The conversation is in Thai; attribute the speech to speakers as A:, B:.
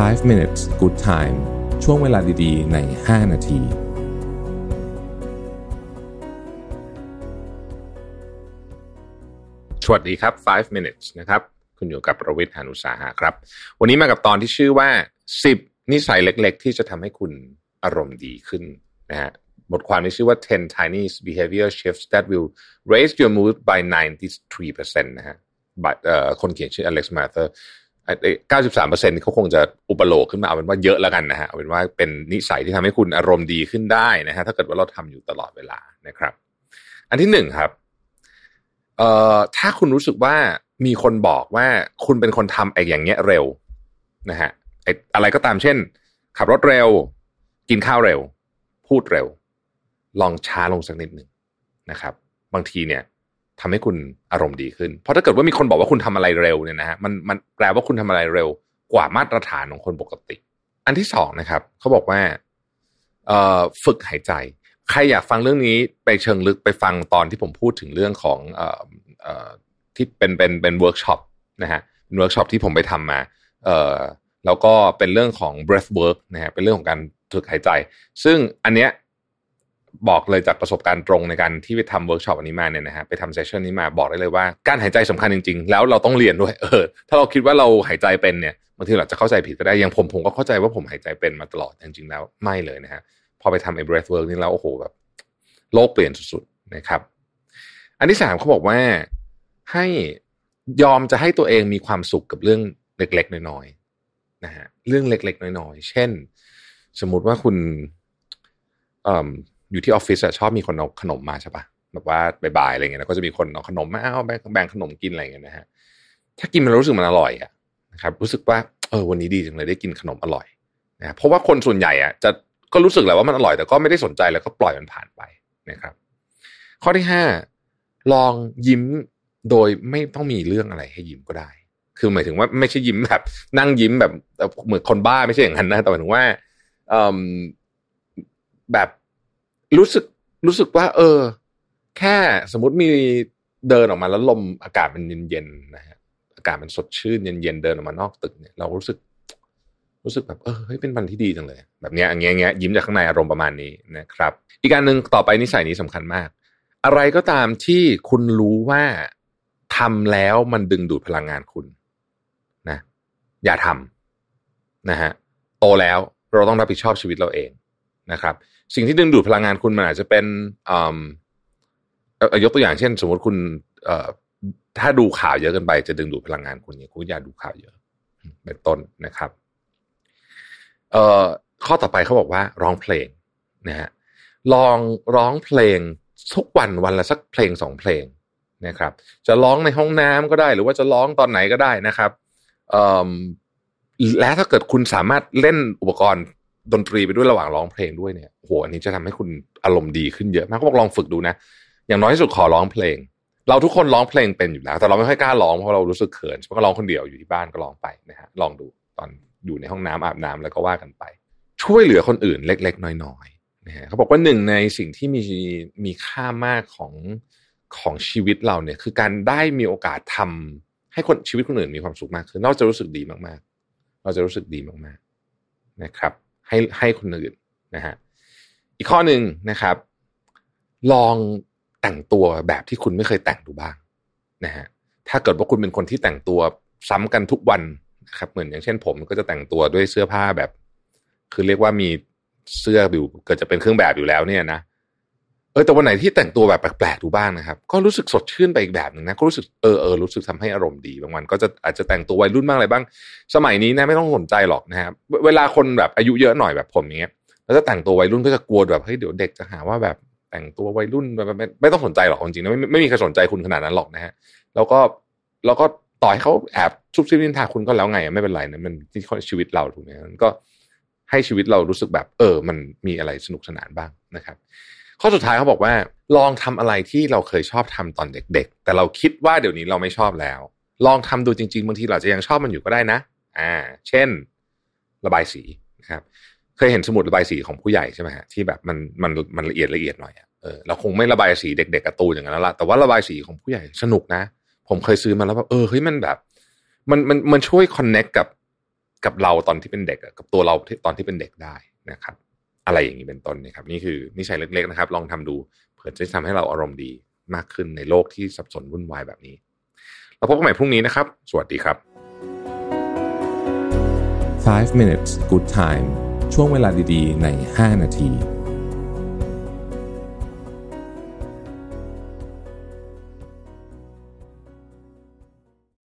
A: 5 minutes good time ช่วงเวลาดีๆ ใน 5 นาที
B: สวัสดีครับ 5 minutes นะครับ คุณอยู่กับประวิทย์หานุสาหะครับ วันนี้มากับตอนที่ชื่อว่า 10 นิสัยเล็กๆ ที่จะทำให้คุณอารมณ์ดีขึ้นนะฮะบทความนี้ชื่อว่า 10 tiny behavior shifts that will raise your mood by 93%นะฮะบัตเอ่อคนเขียนชื่อ Alex Mather ก้าสิบสามเปอร์เซ็นต์เขาคงจะอุปโลกขึ้นมาเอาเป็นว่าเยอะแล้วกันนะฮะเอาเป็นว่าเป็นนิสัยที่ทำให้คุณอารมณ์ดีขึ้นได้นะฮะถ้าเกิดว่าเราทำอยู่ตลอดเวลานะครับ อันที่หนึ่งครับเอ่อถ้าคุณรู้สึกว่ามีคนบอกว่าคุณเป็นคนทำไอ้อย่างเงี้ยเร็วนะฮะไอ้อะไรก็ตามเช่น ขับรถเร็ว กินข้าวเร็ว พูดเร็ว ลองช้าลงสักนิดหนึ่งนะครับ บางทีเนี่ย ทำให้คุณอารมณ์ดีขึ้น เพราะถ้าเกิดว่ามีคนบอกว่าคุณทำอะไรเร็วเนี่ยนะฮะมันมันแปลว่าคุณทำอะไรเร็วกว่ามาตรฐานของคนปกติ อันที่สองนะครับเขาบอกว่าเอ่อฝึกหายใจ ใครอยากฟังเรื่องนี้ไปเชิงลึกไปฟังตอนที่ผมพูดถึงเรื่องของเอ่อเอ่อที่เป็นเป็นเป็นเวิร์กช็อปนะฮะเป็นเวิร์กช็อปที่ผมไปทำมาเอ่อแล้วก็เป็นเรื่องของ breath work นะฮะเป็นเรื่องของการฝึกหายใจ ซึ่งอันเนี้ย บอกเลยจากประสบการณ์ตรงในการที่ไปทำเวิร์กช็อปอันนี้มาเนี่ยนะฮะไปทำ session นี้มาบอกได้เลยว่าการหายใจสำคัญจริงๆ แล้วเราต้องเรียนด้วยเออถ้าเราคิดว่าเราหายใจเป็นเนี่ยบางทีเราจะเข้าใจผิดก็ได้อย่างผมผมก็เข้าใจว่าผมหายใจเป็นมาตลอดจริงๆแล้วไม่เลยนะฮะพอไปทำไอ้ breath work นี่แล้วโอ้โหแบบโลกเปลี่ยนสุดๆนะครับ อันที่สามเขาบอกว่าให้ยอมจะให้ตัวเองมีความสุขกับเรื่องเล็กๆน้อยๆนะฮะเรื่องเล็กๆน้อยๆ เช่น สมมุติว่าคุณ อยู่ที่ออฟฟิศอะชอบมีคนเอาขนมมาใช่ปะแบบว่าบ่ายๆอะไรเงี้ยแล้วก็จะมีคนเอาขนมมาเอาแบ่งแบ่งขนมกินอะไรเงี้ยนะฮะถ้ากินมันรู้สึกมันอร่อยอะนะครับรู้สึกว่าเออวันนี้ดีจังเลยได้กินขนมอร่อยนะเพราะว่าคนส่วนใหญ่อะจะก็รู้สึกแหละว่ามันอร่อยแต่ก็ไม่ได้สนใจแล้วก็ปล่อยมันผ่านไปนะครับ ข้อที่ห้าลองยิ้มโดยไม่ต้องมีเรื่องอะไรให้ยิ้มก็ได้ คือหมายถึงว่าไม่ใช่ยิ้มแบบ นั่งยิ้มแบบเหมือนคนบ้าไม่ใช่อย่างนั้นนะแต่หมายถึงว่าแบบ รู้สึกรู้สึกว่า เออ แค่สมมติมีเดินออกมาแล้วลมอากาศมันเย็นๆนะฮะอากาศมันสดชื่นเย็นๆเดินออกมานอกตึกเนี่ยเรารู้สึก รู้สึกแบบเออเฮ้ยเป็นวันที่ดีจังเลย แบบเนี้ยอย่างเงี้ยเงี้ยยิ้มจากข้างในอารมณ์ประมาณนี้นะครับ อีกการหนึ่งต่อไปนิสัยนี้สำคัญมาก อะไรก็ตามที่คุณรู้ว่าทำแล้วมันดึงดูดพลังงานคุณนะ อย่าทำนะฮะโตแล้วเราต้องรับผิดชอบชีวิตเราเอง นะครับ สิ่งที่ดึงดูดพลังงานคุณมันอาจจะเป็นยกตัวอย่างเช่น สมมติคุณถ้าดูข่าวเยอะเกินไปจะดึงดูดพลังงานคุณเนี่ยคุณอย่าดูข่าวเยอะเป็นต้นนะครับข้อต่อไปเขาบอกว่าร้องเพลงนะฮะลองร้องเพลงทุกวันวันละสักเพลงสองเพลงนะครับ จะร้องในห้องน้ำก็ได้ หรือว่าจะร้องตอนไหนก็ได้นะครับและถ้าเกิดคุณสามารถเล่นอุปกรณ์ ดนตรีไปด้วยระหว่างร้องเพลงด้วยเนี่ยโหอันนี้จะทำให้คุณอารมณ์ดีขึ้นเยอะมากเขาบอกลองฝึกดูนะ อย่างน้อยที่สุดขอร้องเพลง เราทุกคนร้องเพลงเป็นอยู่แล้ว แต่เราไม่ค่อยกล้าร้องเพราะเรารู้สึกเขินเพราะก็ร้องคนเดียวอยู่ที่บ้านก็ร้องไปนะฮะลองดูตอนอยู่ในห้องน้ำอาบน้ำแล้วก็ว่ากันไป ช่วยเหลือคนอื่นเล็ก ๆ น้อยๆนะฮะเขาบอกว่าหนึ่งในสิ่งที่มีมีค่ามากของของชีวิตเราเนี่ย คือการได้มีโอกาสทำให้คนชีวิตคนอื่นมีความสุขมากขึ้นเราจะรู้สึกดีมากๆ เราจะรู้สึกดีมากๆนะครับ ให้ให้คนอื่นนะฮะอีกข้อหนึ่งนะครับ ลองแต่งตัวแบบที่คุณไม่เคยแต่งดูบ้างนะฮะถ้าเกิดว่าคุณเป็นคนที่แต่งตัวซ้ำกันทุกวันนะครับ เหมือนอย่างเช่น ผมก็จะแต่งตัวด้วยเสื้อผ้าแบบ คือเรียกว่ามีเสื้ออยู่เกิดจะเป็นเครื่องแบบอยู่แล้วเนี่ยนะ เออแต่วันไหนที่แต่งตัวแบบแปลกๆดูบ้างนะครับ ก็รู้สึกสดชื่นไปอีกแบบหนึ่งนะก็รู้สึกเออเออรู้สึกทำให้อารมณ์ดีบางวันก็จะอาจจะแต่งตัววัยรุ่นบ้างอะไรบ้าง สมัยนี้นะไม่ต้องสนใจหรอกนะครับเวลาคนแบบอายุเยอะหน่อยแบบผมเนี้ยแล้วจะแต่งตัววัยรุ่นก็จะกลัวแบบเฮ้ยเดี๋ยวเด็กจะหาว่าแบบแต่งตัววัยรุ่นแบบไม่ไม่ต้องสนใจหรอกจริงๆนะไม่ไม่มีใครสนใจคุณขนาดนั้นหรอกนะฮะแล้วก็แล้วก็ต่อยเขาแอบซุบซิบนินทาคุณก็แล้วไงไม่เป็นไรนะมันที่ชีวิตเราถูกไหมมันก็ให้ชีวิตเรารู้สึกแบบ เออ มันมีอะไรสนุกสนานบ้างนะครับ ข้อสุดท้ายเขาบอกว่า ลองทำอะไรที่เราเคยชอบทำตอนเด็ก ๆ แต่เราคิดว่าเดี๋ยวนี้เราไม่ชอบแล้ว ลองทำดูจริงๆบางทีเราจะยังชอบมันอยู่ก็ได้นะ อ่า เช่น ระบายสีนะครับ เคยเห็นสมุดระบายสีของผู้ใหญ่ใช่ไหมฮะที่แบบมันมันมันละเอียดละเอียดหน่อยเออเราคงไม่ระบายสีเด็กๆกระตูนอย่างนั้นแล้วล่ะแต่ว่าระบายสีของผู้ใหญ่สนุกนะ ผมเคยซื้อมาแล้วแบบเออเฮ้ยมันแบบ มันมันมันช่วยคอนเน็กกับกับเราตอนที่เป็นเด็กกับตัวเราตอนที่เป็นเด็กได้นะครับ อะไรอย่างนี้เป็นต้นนะครับ นี่คือนิสัยเล็กๆนะครับ ลองทำดูเผื่อจะทำให้เราอารมณ์ดีมากขึ้นในโลกที่สับสนวุ่นวายแบบนี้ เราพบกันใหม่พรุ่งนี้นะครับ สวัสดีครับ
A: 5 minutes good time ช่วงเวลาดีๆ ใน 5 นาที